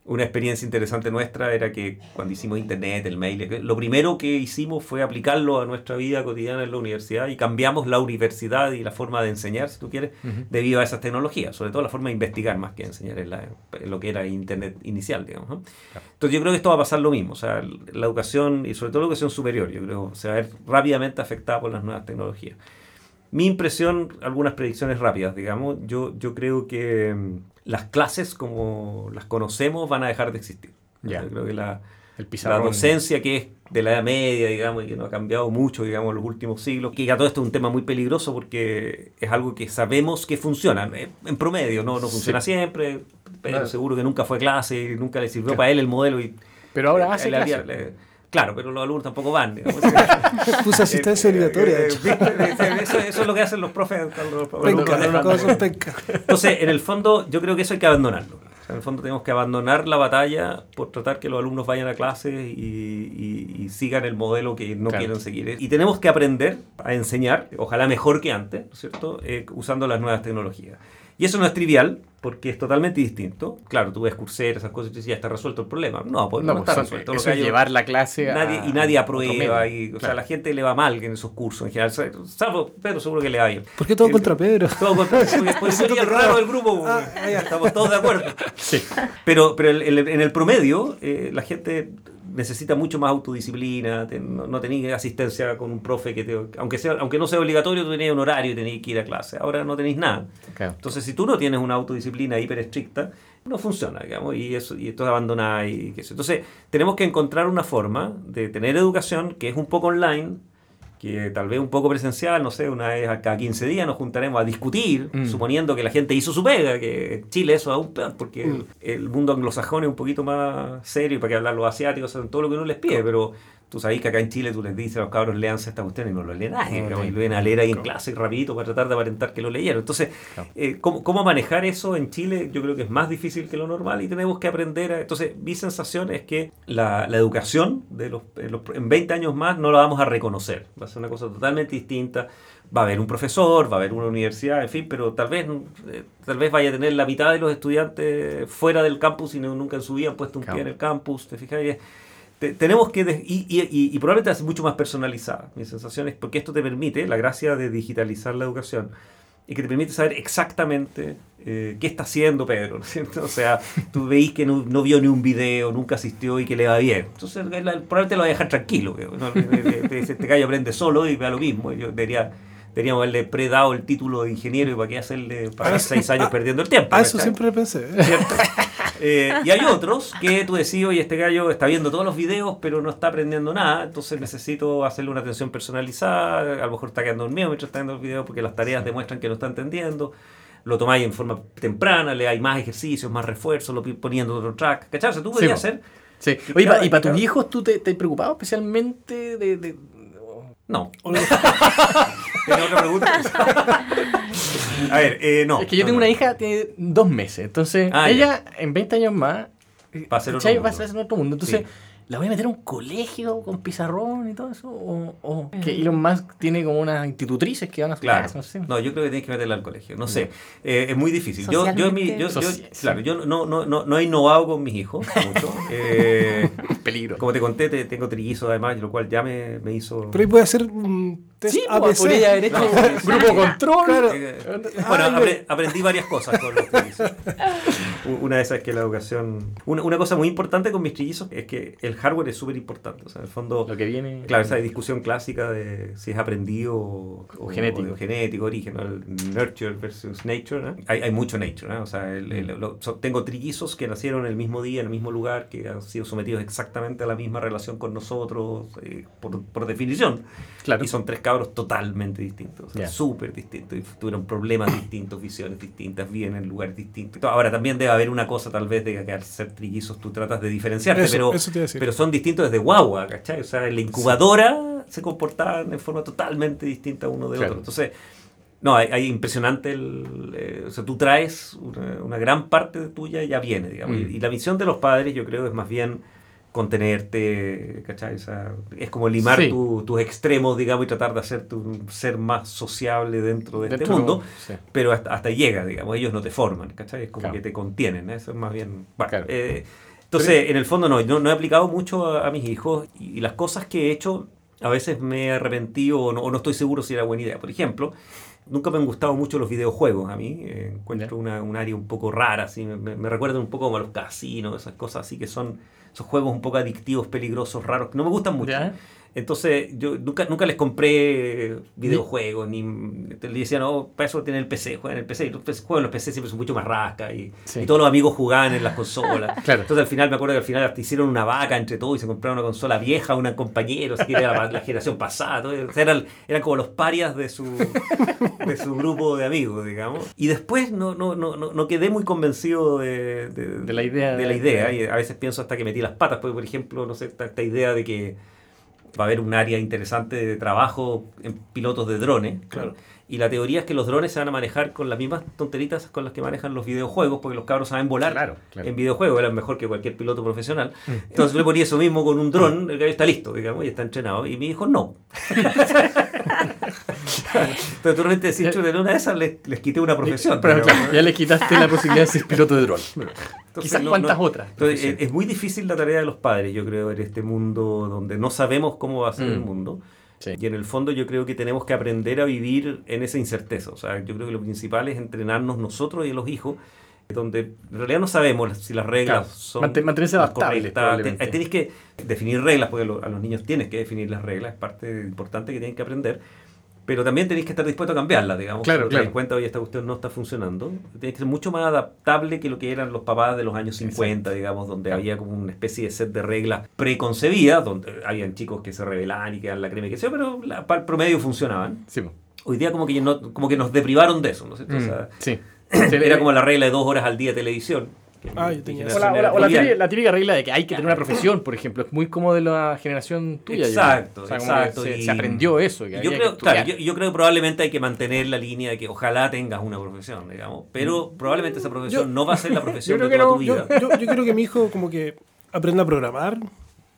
una experiencia interesante nuestra era que cuando hicimos internet, el mail, lo primero que hicimos fue aplicarlo a nuestra vida cotidiana en la universidad y cambiamos la universidad y la forma de enseñar, si tú quieres, debido a esas tecnologías, sobre todo la forma de investigar más que enseñar en, la- en lo que era internet inicial, digamos. ¿no? Entonces yo creo que esto va a pasar lo mismo, o sea, la educación y sobre todo la educación superior, yo creo se va a ver rápidamente afectada por las nuevas tecnologías. Mi impresión, algunas predicciones rápidas, digamos, yo, yo creo que mm, las clases como las conocemos van a dejar de existir. Ya. Yo creo que la, El la docencia que es de la Edad Media, digamos, y que no ha cambiado mucho, digamos, en los últimos siglos, que ya todo esto es un tema muy peligroso porque es algo que sabemos que funciona, en promedio, no, no funciona siempre, pero Claro. seguro que nunca fue clase, y nunca le sirvió Claro. para él el modelo y... Pero ahora hace le clase. le- Claro, pero los alumnos tampoco van. digamos. Puse asistencia Eh, obligatoria. eh, de hecho. eh, eso, eso es lo que hacen los profes. los- Penca, los- cosa penca. Entonces, en el fondo, yo creo que eso hay que abandonarlo. O sea, en el fondo tenemos que abandonar la batalla por tratar que los alumnos vayan a clase y, y- y sigan el modelo que no Claro. quieren seguir. Y tenemos que aprender a enseñar, ojalá mejor que antes, ¿no es cierto?, Eh, usando las nuevas tecnologías. Y eso no es trivial, porque es totalmente distinto. Claro, tú ves Coursera, esas cosas, y dices, ya está resuelto el problema. No, pues no, No, está pues, resuelto. Lo eso que es hay- llevar la clase a y nadie aprueba, y, o sea, Claro. la gente le va mal en esos cursos en general. Salvo Pedro, seguro que le va bien. ¿Por qué todo contra Pedro? todo contra porque sería el raro del grupo. Ah, ya. Estamos todos de acuerdo. Pero, pero el- el- en el promedio, eh, la gente necesita mucho más autodisciplina, te- no, no tenéis asistencia con un profe que te, aunque sea aunque no sea obligatorio, tú tenías un horario y tenéis que ir a clase. Ahora no tenéis nada. Entonces, si tú no tienes una autodisciplina hiper estricta, no funciona, digamos, y eso y esto es abandonar y qué sé. Entonces, tenemos que encontrar una forma de tener educación que es un poco online, que tal vez un poco presencial, no sé, una vez a cada 15 días nos juntaremos a discutir, Mm. suponiendo que la gente hizo su pega, que en Chile eso es aún peor, porque el, el mundo anglosajón es un poquito más serio, y para que hablar los asiáticos, todo lo que uno les pide, pero tú sabes que acá en Chile tú les dices a los cabros leanse esta cuestión y no lo lee nadie, No, y lo ven a leer ahí en clase rapidito para tratar de aparentar que lo leyeron. Entonces, Claro. eh, ¿cómo, cómo manejar eso en Chile? Yo creo que es más difícil que lo normal y tenemos que aprender. A, entonces, mi sensación es que la, la educación de los, en, los- en 20 años más no la vamos a reconocer. Va a ser una cosa totalmente distinta. Va a haber un profesor, va a haber una universidad, en fin, pero tal vez, eh, tal vez vaya a tener la mitad de los estudiantes fuera del campus y no- nunca en su vida han puesto un Claro. pie en el campus. ¿Te fijas? Y- te- tenemos que, de- y, y- y- probablemente es mucho más personalizada. Mi sensación es porque esto te permite, la gracia de digitalizar la educación, y que te permite saber exactamente eh, qué está haciendo Pedro, ¿no es cierto? O sea, tú veis que no, no vio ni un video, nunca asistió y que le va bien. Entonces, él probablemente lo va a dejar tranquilo. ¿no? Este gallo aprende solo y vea lo mismo. Yo debería, deberíamos haberle predado el título de ingeniero y para qué hacerle pasar Ah, seis años ah, perdiendo el tiempo. A eso ¿cachai? siempre pensé. ¿cierto? Eh, y hay otros que tú decís, oye, este gallo está viendo todos los videos, pero no está aprendiendo nada, entonces necesito hacerle una atención personalizada, a lo mejor está quedando dormido mientras está viendo el video porque las tareas demuestran que no está entendiendo. Lo tomáis en forma temprana, le hay más ejercicios, más refuerzos, lo poniendo en otro track. ¿Cachai? Tú Sí, podrías po. hacer. Sí. Que Oye, ¿y para tus hijos tú te, te has preocupado especialmente de... de- No. ¿Tiene otra pregunta? a ver, eh, no. es que yo no, tengo no. una hija tiene dos meses, entonces Ah, ella en 20 años más Va a ser otro ¿cachai? mundo. va a ser otro mundo. Entonces, Sí. ¿La voy a meter a un colegio con pizarrón y todo eso? ¿O, o que Elon Musk tiene como unas institutrices que van a su Claro. No sé. No, yo creo que tienes que meterla al colegio. No sé. Eh, es muy difícil. Yo, yo, en mi- yo- yo- claro, yo no, no, no, no he innovado con mis hijos mucho. Eh, Peligro. como te conté, te- tengo trillizos además, lo cual ya me, me hizo. Pero ahí puede hacer un test Sí, pues, ABC. podría haber hecho un grupo control. Claro. Eh, Ah, bueno, apre- aprendí varias cosas con los trillizos. Una de esas es que la educación. Una, una cosa muy importante con mis trillizos es que el hardware es súper importante. O sea, en el fondo. Lo que viene. Claro, esa discusión clásica de si es aprendido o, O genético. o genético, origen, ¿no? el nurture versus nature. ¿no? Hay, hay mucho nature. ¿no? O sea, el- el- lo- so- tengo trillizos que nacieron el mismo día, en el mismo lugar, que han sido sometidos exactamente a la misma relación con nosotros, eh, por, por definición. Claro. Y son tres cabros totalmente distintos, o sea, Ya. súper distintos. Y tuvieron problemas distintos, visiones distintas, viven en lugares distintos. Ahora, también debe haber una cosa, tal vez, de que al ser trillizos tú tratas de diferenciarte, Eso, pero, eso te. Pero son distintos desde guagua, ¿cachai? O sea, la incubadora se comportaban de forma totalmente distinta uno de Claro. otro. Entonces, no, hay, hay impresionante el... eh, o sea, tú traes una, una gran parte de tuya y ya viene, digamos. Mm. Y, y la misión de los padres, yo creo, es más bien contenerte, ¿cachai? O sea, es como limar Sí. tu- tus extremos, digamos, y tratar de hacerte un ser más sociable dentro de este Dentro- mundo, sí. pero hasta, hasta llega, digamos, ellos no te forman, ¿cachai? Es como Claro. que te contienen, ¿eh? eso es más bien... bueno, Claro. eh, entonces, en el fondo no, no, no he aplicado mucho a, a mis hijos y, y las cosas que he hecho a veces me he arrepentido o no, o no estoy seguro si era buena idea. Por ejemplo, nunca me han gustado mucho los videojuegos a mí. eh, encuentro una, un área un poco rara, así, me, me- me recuerdan un poco como a los casinos, esas cosas así que son esos juegos un poco adictivos, peligrosos, raros, que no me gustan mucho. Ya. Entonces, yo nunca, nunca les compré videojuegos, ni, te le decía, no, para eso tiene el PC, juegan el PC. Y los PC en los PC siempre son mucho más rasca y, Sí. y todos los amigos jugaban en las consolas. Claro. Entonces, al final, me acuerdo que al final hicieron una vaca entre todos y se compraron una consola vieja, una compañero, que era la, la generación pasada. todo. O sea, eran, eran como los parias de su, de su grupo de amigos, digamos. Y después no, no, no, no, no quedé muy convencido de, de, De la idea. de la idea y a veces pienso hasta que metí las patas, porque por ejemplo, no sé, esta, esta idea de que va a haber un área interesante de trabajo en pilotos de drones. Claro. Y la teoría es que los drones se van a manejar con las mismas tonteritas con las que manejan los videojuegos, porque los cabros saben volar Claro, claro. en videojuegos, eran mejor que cualquier piloto profesional. Entonces yo le ponía eso mismo con un dron, el que está listo, digamos, y está entrenado. Y mi hijo no. Entonces tú realmente decís, "Chuta, en una de esas les, les quité una profesión. Pero, pero- claro, ya le quitaste la posibilidad de ser piloto de dron. Quizás no- cuántas no- otras. Entonces, es, es muy difícil la tarea de los padres, yo creo, en este mundo donde no sabemos cómo va a ser el Mm. mundo. Sí. Y en el fondo yo creo que tenemos que aprender a vivir en esa incerteza. O sea, yo creo que lo principal es entrenarnos nosotros y los hijos, donde en realidad no sabemos si las reglas Claro. son Mante- mantenerse las adaptables, correctas. Tienes que definir reglas, porque a los niños tienes que definir las reglas, es parte importante que tienen que aprender. Pero también tenéis que estar dispuesto a cambiarlas, digamos. Claro, te claro. das cuenta, oye, esta cuestión no está funcionando. Tienes que ser mucho más adaptable que lo que eran los papás de los años 50, digamos, donde había como una especie de set de reglas preconcebidas, donde habían chicos que se rebelaban y que eran la crema y que sea, pero la- para el promedio funcionaban. Sí. Hoy día como que, no, como que nos deprivaron de eso, ¿no es cierto? O Mm, sea, sí. era como la regla de dos horas al día de televisión. Ah, yo mi tenía O la, o era la- o la trivial. típica, la típica regla de que hay que tener una profesión, por ejemplo. Es muy como de la generación tuya. Exacto, creo. O sea, exacto, Se, aprendió eso. Que yo que creo, claro, estudiar. yo, yo creo que probablemente hay que mantener la línea de que ojalá tengas una profesión, digamos, pero probablemente esa profesión Yo- no va a ser la profesión de creo toda tu vida. Yo, yo quiero que mi hijo como que aprenda a programar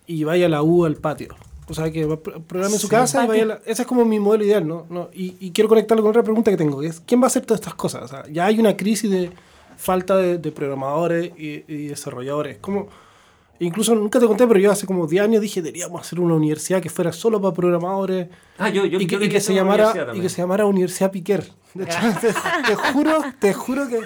y vaya a la U al patio. O sea, que va- pro- programe en su Sí. casa y vaya a la- Ese es como mi modelo ideal, ¿no? no y, y quiero conectarlo con otra pregunta que tengo, que es, ¿quién va a hacer todas estas cosas? O sea, ya hay una crisis de falta de, de programadores y, y desarrolladores. Como, incluso nunca te conté, pero yo hace como 10 años dije, deberíamos hacer una universidad que fuera solo para programadores Ah, yo, yo, y que, yo y quería que hacer se llamara universidad y que se llamara Universidad Piquer. De hecho, te, te juro, te juro que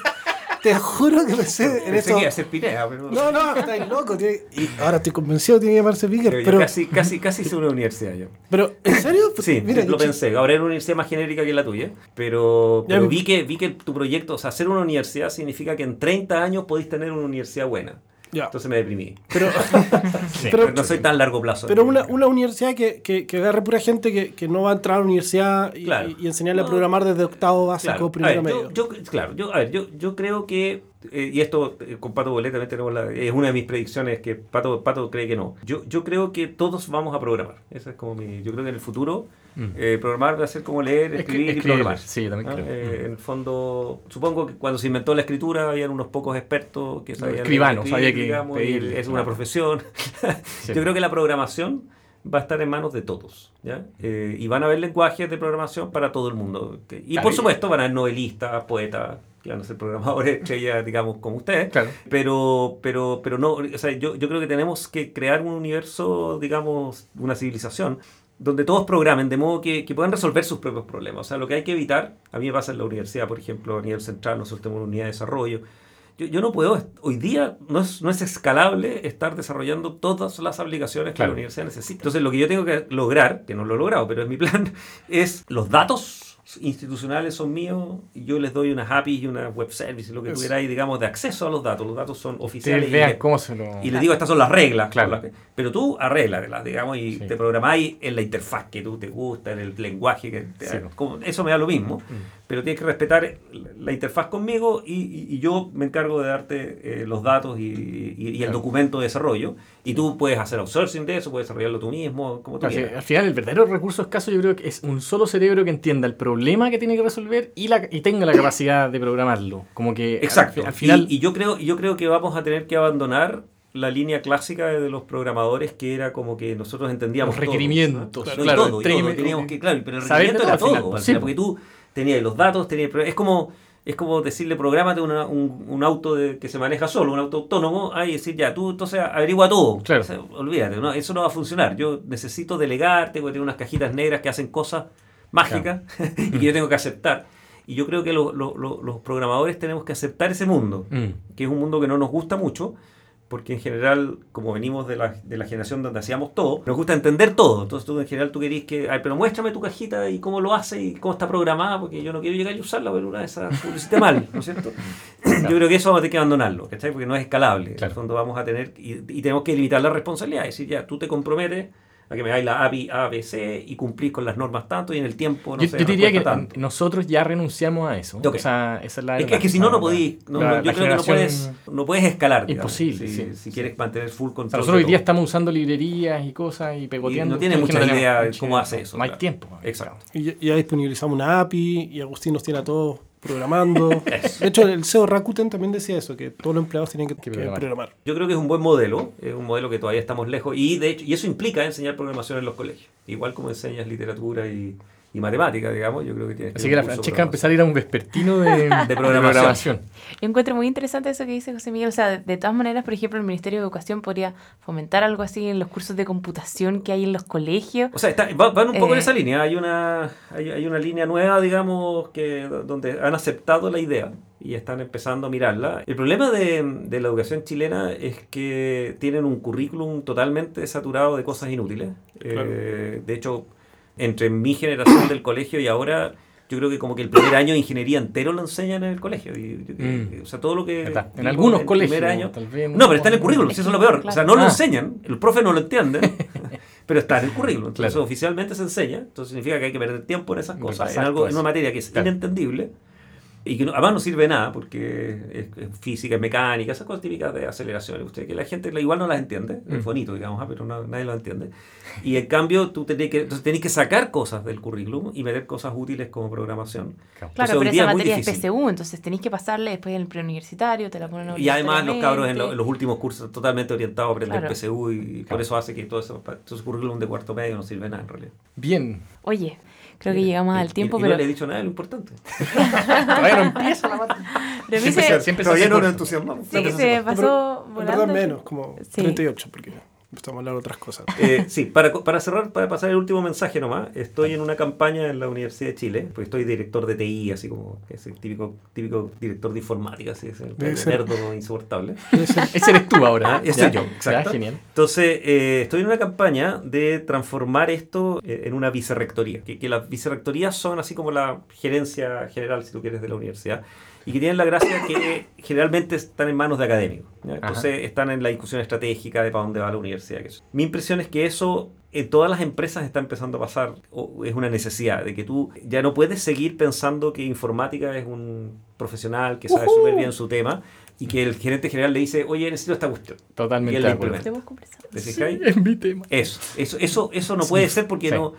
te juro que pensé en Pensé eso. que iba a pero, No, no, estáis loco. tiene- y ahora estoy convencido que tiene que llamarse Piquer. pero casi, casi, casi hice una universidad yo. pero, ¿en serio? Sí, mira, lo pensé. Ahora era una universidad más genérica que la tuya, pero, vi, que, vi que tu proyecto, o sea, hacer una universidad significa que en 30 años podéis tener una universidad buena. Entonces me deprimí. Pero, Pero pero, no soy tan largo plazo. pero una, una universidad que, que, que agarre pura gente que, que no va a entrar a la universidad y, Claro. y- y enseñarle No. a programar desde octavo básico, Claro, a primero ver, medio. yo, yo- claro, yo, a ver, yo, yo creo que eh, y esto eh, con Pato Boleta también tenemos la, es una de mis predicciones que Pato, Pato cree que no. Yo, yo creo que todos vamos a programar. Esa es como mi, yo creo que en el futuro Mm. eh, programar va a ser como leer, escribir y Escribir, programar. Sí, también creo. Eh, Mm. En el fondo, supongo que cuando se inventó la escritura habían unos pocos expertos que sabían y escribanos, escribir, había que digamos, y pedirle, es una profesión. Sí. Yo creo que la programación va a estar en manos de todos. ¿ya? Eh, y van a haber lenguajes de programación para todo el mundo. Y por y- supuesto van a haber novelistas, poetas, que van a ser programadores estrellas, digamos, como ustedes. Claro. Pero, pero, pero no, o sea, yo, yo creo que tenemos que crear un universo, digamos, una civilización, donde todos programen de modo que, que puedan resolver sus propios problemas. O sea, lo que hay que evitar, a mí me pasa en la universidad, por ejemplo, a nivel central, nosotros tenemos una unidad de desarrollo. Yo, yo no puedo, hoy día no es, no es escalable estar desarrollando todas las aplicaciones que Claro. la universidad necesita. Entonces, lo que yo tengo que lograr, que no lo he logrado, pero es mi plan, es los datos institucionales son míos y yo les doy unas APIs y una web service, lo que Eso. tuviera ahí, digamos, de acceso a los datos. Los datos son oficiales y, vean le- cómo se lo... y les digo, estas son las reglas. Claro. con las que- pero tú arréglalas, digamos, y Sí. te programáis en la interfaz que tú te gusta, en el lenguaje que te Sí. como- Eso me da lo mismo, Mm. Pero tienes que respetar la interfaz conmigo y, y- y yo me encargo de darte eh, los datos y, y- el Claro. documento de desarrollo. Y tú puedes hacer outsourcing de eso, puedes desarrollarlo tú mismo, como tú Claro, quieras. al final, el verdadero recurso escaso yo creo que es un solo cerebro que entienda el problema que tiene que resolver y, la, y tenga la capacidad de programarlo. Como que al Exacto. fi- al, final... y, yo creo, yo creo que vamos a tener que abandonar la línea clásica de los programadores que era como que nosotros entendíamos Los todo, requerimientos, ¿no? Claro, todo, todo, teníamos que, claro, pero el requerimiento todo era al todo, final, al sí, porque tú tenías los datos, tenías, pero es como es como decirle prográmate una- un, un auto de- que se maneja solo, un auto autónomo, ahí decir ya, tú entonces averigua todo. Claro. O sea, olvídate, ¿no? eso no va a funcionar. Yo necesito delegarte, a tener unas cajitas negras que hacen cosas mágicas y que yo tengo que aceptar. Y yo creo que lo- lo- lo- los programadores tenemos que aceptar ese mundo Mm. que es un mundo que no nos gusta mucho, porque en general, como venimos de la, de la generación donde hacíamos todo, nos gusta entender todo. Entonces tú en general tú querís que, ay, pero muéstrame tu cajita y cómo lo hace y cómo está programada, porque yo no quiero llegar y usarla, pero una de esas publicité mal, ¿no es cierto? Yo creo que eso vamos a tener que abandonarlo, ¿cachai? Porque no es escalable. En Claro. el fondo vamos a tener, y, y tenemos que limitar la responsabilidad, es decir, ya, tú te comprometes a que me hagáis la API ABC y cumplís con las normas tanto y en el tiempo, no yo, sé, yo diría que tanto. nosotros ya renunciamos a eso. O sea, esa es la Es que, verdad. es que si no, no podís. no, la- no, la yo creo que no puedes, no puedes escalar. digamos, Imposible, si, sí, si sí. quieres mantener full O control. sea, nosotros hoy día todo. estamos usando librerías y cosas y pegoteando. no tiene Es que mucha idea de cómo hace eso, No hay claro. tiempo. Exacto. Y ya disponibilizamos una API y Agustín nos tiene a todos programando. De hecho, el CEO Rakuten también decía eso, que todos los empleados tienen que, Que que programar. programar. Yo creo que es un buen modelo, es un modelo que todavía estamos lejos y de hecho y eso implica enseñar programación en los colegios, igual como enseñas literatura y, y matemática, digamos, yo creo que tienes Así que la Francesca va a de empezar a ir a un vespertino de, de programación. Yo encuentro muy interesante eso que dice José Miguel. O sea, de, de todas maneras, por ejemplo, el Ministerio de Educación podría fomentar algo así en los cursos de computación que hay en los colegios. O sea, está- va- van un poco en Eh. esa línea. Hay una, hay, hay una línea nueva, digamos, que donde han aceptado la idea y están empezando a mirarla. El problema de, de la educación chilena es que tienen un currículum totalmente saturado de cosas inútiles. Eh, de hecho, entre mi generación del colegio y ahora, yo creo que como que el primer año de ingeniería entero lo enseñan en el colegio. Y, y- Mm. O sea, todo lo que... En algunos el colegios, primer año- tal vez no, pero está en el currículum, si eso es lo peor. O sea, no lo Ah. enseñan, el profe no lo entiende, pero está en el currículum. Entonces, Claro. oficialmente se enseña. Entonces, significa que hay que perder tiempo en esas cosas, en, algo, en una materia que es Claro. inentendible y que no- además no sirve de nada porque es, es física, es mecánica, esas cosas típicas de aceleración. Usted, que la gente igual no las entiende, es Mm. bonito, digamos, ah, pero no- nadie lo entiende. Y en cambio, tú tenés que, entonces tenés que sacar cosas del currículum y meter cosas útiles como programación. Claro, Entonces, pero esa es materia es. PSU, entonces tenéis que pasarle después en el preuniversitario, te la ponen Y además los cabros en, lo- en los últimos cursos totalmente orientados a aprender Claro. PSU y por Claro. eso hace que todo eso, todo ese currículum de cuarto medio no sirve de nada en realidad. Bien. Oye, creo que llegamos al tiempo, y, y pero, no le he dicho nada de lo importante. Todavía no empieza la mí Siempre se- se- siempre se Todavía hace no nos entusiasmamos. sí, se No, pasó pero en volando. verdad menos, como Sí. 38, porque estamos hablando de otras cosas. Eh, sí, para, para cerrar, para pasar el último mensaje nomás, estoy en una campaña en la Universidad de Chile, pues estoy director de TI, así como ese típico, típico director de informática, así, ese Debe ser. nerdo insoportable. Ese eres tú ahora. Ah, ese Ya, soy yo, exacto. Ya, genial. Entonces, eh, estoy en una campaña de transformar esto eh, en una vicerrectoría. Que, que las vicerrectorías son así como la gerencia general, si tú quieres, de la universidad. Y que tienen la gracia que generalmente están en manos de académicos. ¿ya? Entonces, están en la discusión estratégica de para dónde va la universidad. que eso. Mi impresión es que eso en todas las empresas está empezando a pasar. O es una necesidad de que tú ya no puedes seguir pensando que informática es un profesional que sabe súper bien su tema y que el gerente general le dice, oye, necesito esta cuestión. Totalmente Y él de la acuerdo. implementa. Podemos conversar. ¿Te fijáis? Es mi tema. Eso, eso, eso, eso no puede ser porque sí. no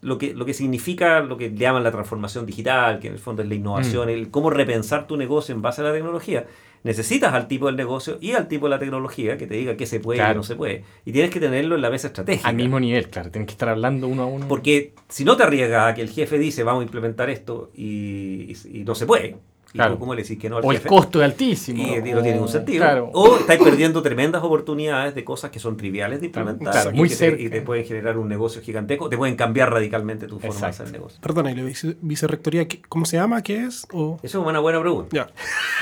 lo que, lo que significa lo que llaman la transformación digital, que en el fondo es la Mm. innovación, el cómo repensar tu negocio en base a la tecnología. Necesitas al tipo del negocio y al tipo de la tecnología que te diga qué se puede y qué no se puede. Y tienes que tenerlo en la mesa estratégica. Al mismo nivel, claro. Tienes que estar hablando uno a uno. Porque si no te arriesgas a que el jefe dice vamos a implementar esto y, y- y no se puede, Claro. tú, ¿cómo le decís que no al o el costo es altísimo. Y, y no tiene ningún sentido. Claro. O estáis perdiendo tremendas oportunidades de cosas que son triviales de implementar Claro, y, muy que te, y te pueden generar un negocio gigantesco, te pueden cambiar radicalmente tu forma de hacer negocio. Perdona, ¿y la vice- vicerrectoría cómo se llama? ¿Qué es? O... Eso es una buena pregunta.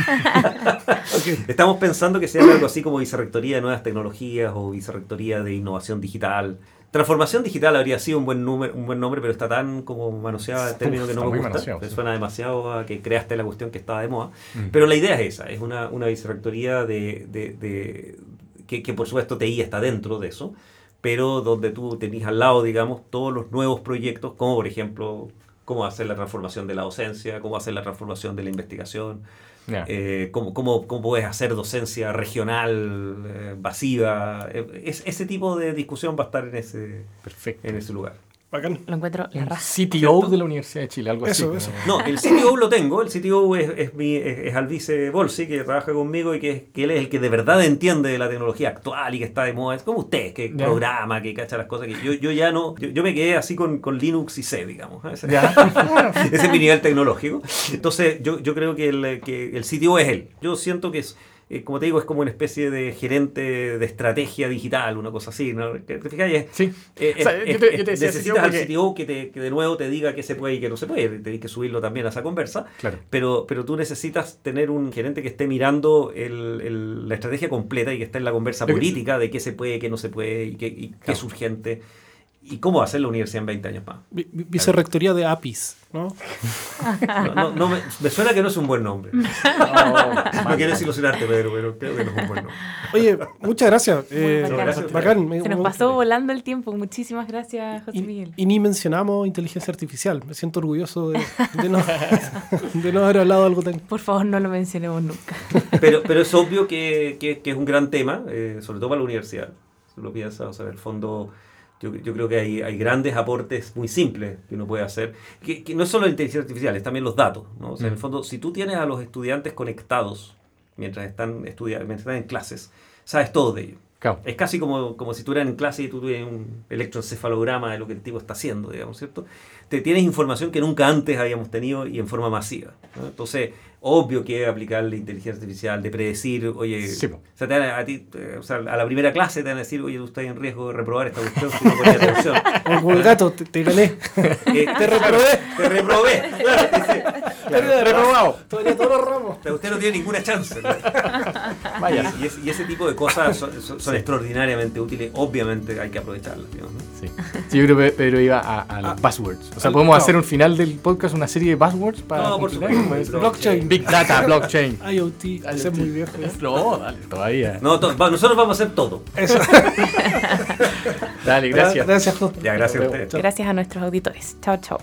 Estamos pensando que sea algo así como Vicerrectoría de Nuevas Tecnologías o Vicerrectoría de Innovación Digital. Transformación digital habría sido un buen, número, un buen nombre, pero está tan como manoseado el término Uf, que no me gusta. suena demasiado a que creaste la cuestión que estaba de moda. Mm. Pero la idea es esa, es una, una vicerrectoría de, de- de- que, que por supuesto TI está dentro de eso, pero donde tú tenés al lado, digamos, todos los nuevos proyectos, como por ejemplo, cómo hacer la transformación de la docencia, cómo hacer la transformación de la investigación, Ya. eh, cómo, cómo, cómo puedes hacer docencia regional, eh, masiva. Eh, es, ese tipo de discusión va a estar en ese, Perfecto. en ese lugar. Bacán. Lo encuentro la raja. CTO de la Universidad de Chile, algo Eso, así. eso. No, el CTO lo tengo, el CTO es, es, mi, es, es Alvice Bolsi, que trabaja conmigo y que, es- que él es el que de verdad entiende de la tecnología actual y que está de moda. Es como usted, que programa, que cacha las cosas. que Yo, yo ya no, yo, yo me quedé así con, con Linux y C, digamos. Ese, ese es mi nivel tecnológico. Entonces, yo, yo creo que el, que el CTO es él. Yo siento que es, eh, como te digo, es como una especie de gerente de estrategia digital, una cosa así. ¿no? ¿Te fijas? Sí. necesitas al CTO que, te- que de nuevo te diga qué se puede y qué no se puede. Tenés que subirlo también a esa conversa. Claro. Pero, pero tú necesitas tener un gerente que esté mirando el- el- la estrategia completa y que esté en la conversa política de qué se puede, qué no se puede y qué, y qué es urgente. Y cómo hacer la universidad en 20 años más. Vi- vi- Vicerrectoría de APIs, ¿no? No, no- no me, me suena que no es un buen nombre. No quiero desilusionarte, Pedro, pero creo que no es un buen nombre. Oye, muchas gracias. Eh, bacán. Gracias. bacán. Se nos pasó volando el tiempo. Muchísimas gracias, José Y, Miguel. y ni mencionamos inteligencia artificial. Me siento orgulloso de, de no, de no haber hablado de algo tan... Por favor, no lo mencionemos nunca. Pero, pero es obvio que, que- que es un gran tema, eh, sobre todo para la universidad. Si lo piensas, o sea, en el fondo, yo, yo creo que hay, hay grandes aportes muy simples que uno puede hacer. Que, que no es solo la inteligencia artificial, es también los datos. ¿no? O sea, en el Mm. fondo, si tú tienes a los estudiantes conectados mientras están, mientras están en clases, sabes todo de ellos. Claro. Es casi como, como si tú eras en clase y tú tienes un electroencefalograma de lo que el tipo está haciendo, digamos, ¿cierto? Te tienes información que nunca antes habíamos tenido y en forma masiva. ¿no? Entonces, obvio que aplicar la inteligencia artificial, de predecir, oye, Sí, o sea, te van a, a ti, eh, o sea, a la primera clase te van a decir, oye, tú estás en riesgo de reprobar esta cuestión si no pones atención. Como el gato, te, te gané. Eh, te reprobé, te reprobé. Claro, Reprobado. Todavía todos los ramos. Usted no tiene ninguna chance. ¿no? Vaya. Y, y ese, y ese tipo de cosas son, son- son extraordinariamente útiles. Obviamente hay que aprovecharlas. digamos, ¿no? Sí. Sí, yo creo que Pedro iba a, a los Ah. buzzwords. O sea, Al- podemos no. hacer un final del podcast, una serie de buzzwords para. No, por supuesto. Blockchain. Big data, blockchain. IoT, ese es muy viejo. ¿eh? No, dale, todavía. No, to- va- nosotros vamos a hacer todo. Eso. Dale, gracias. Gracias, Jos. Ya, gracias a ustedes. Gracias a nuestros auditores. Chao, chao.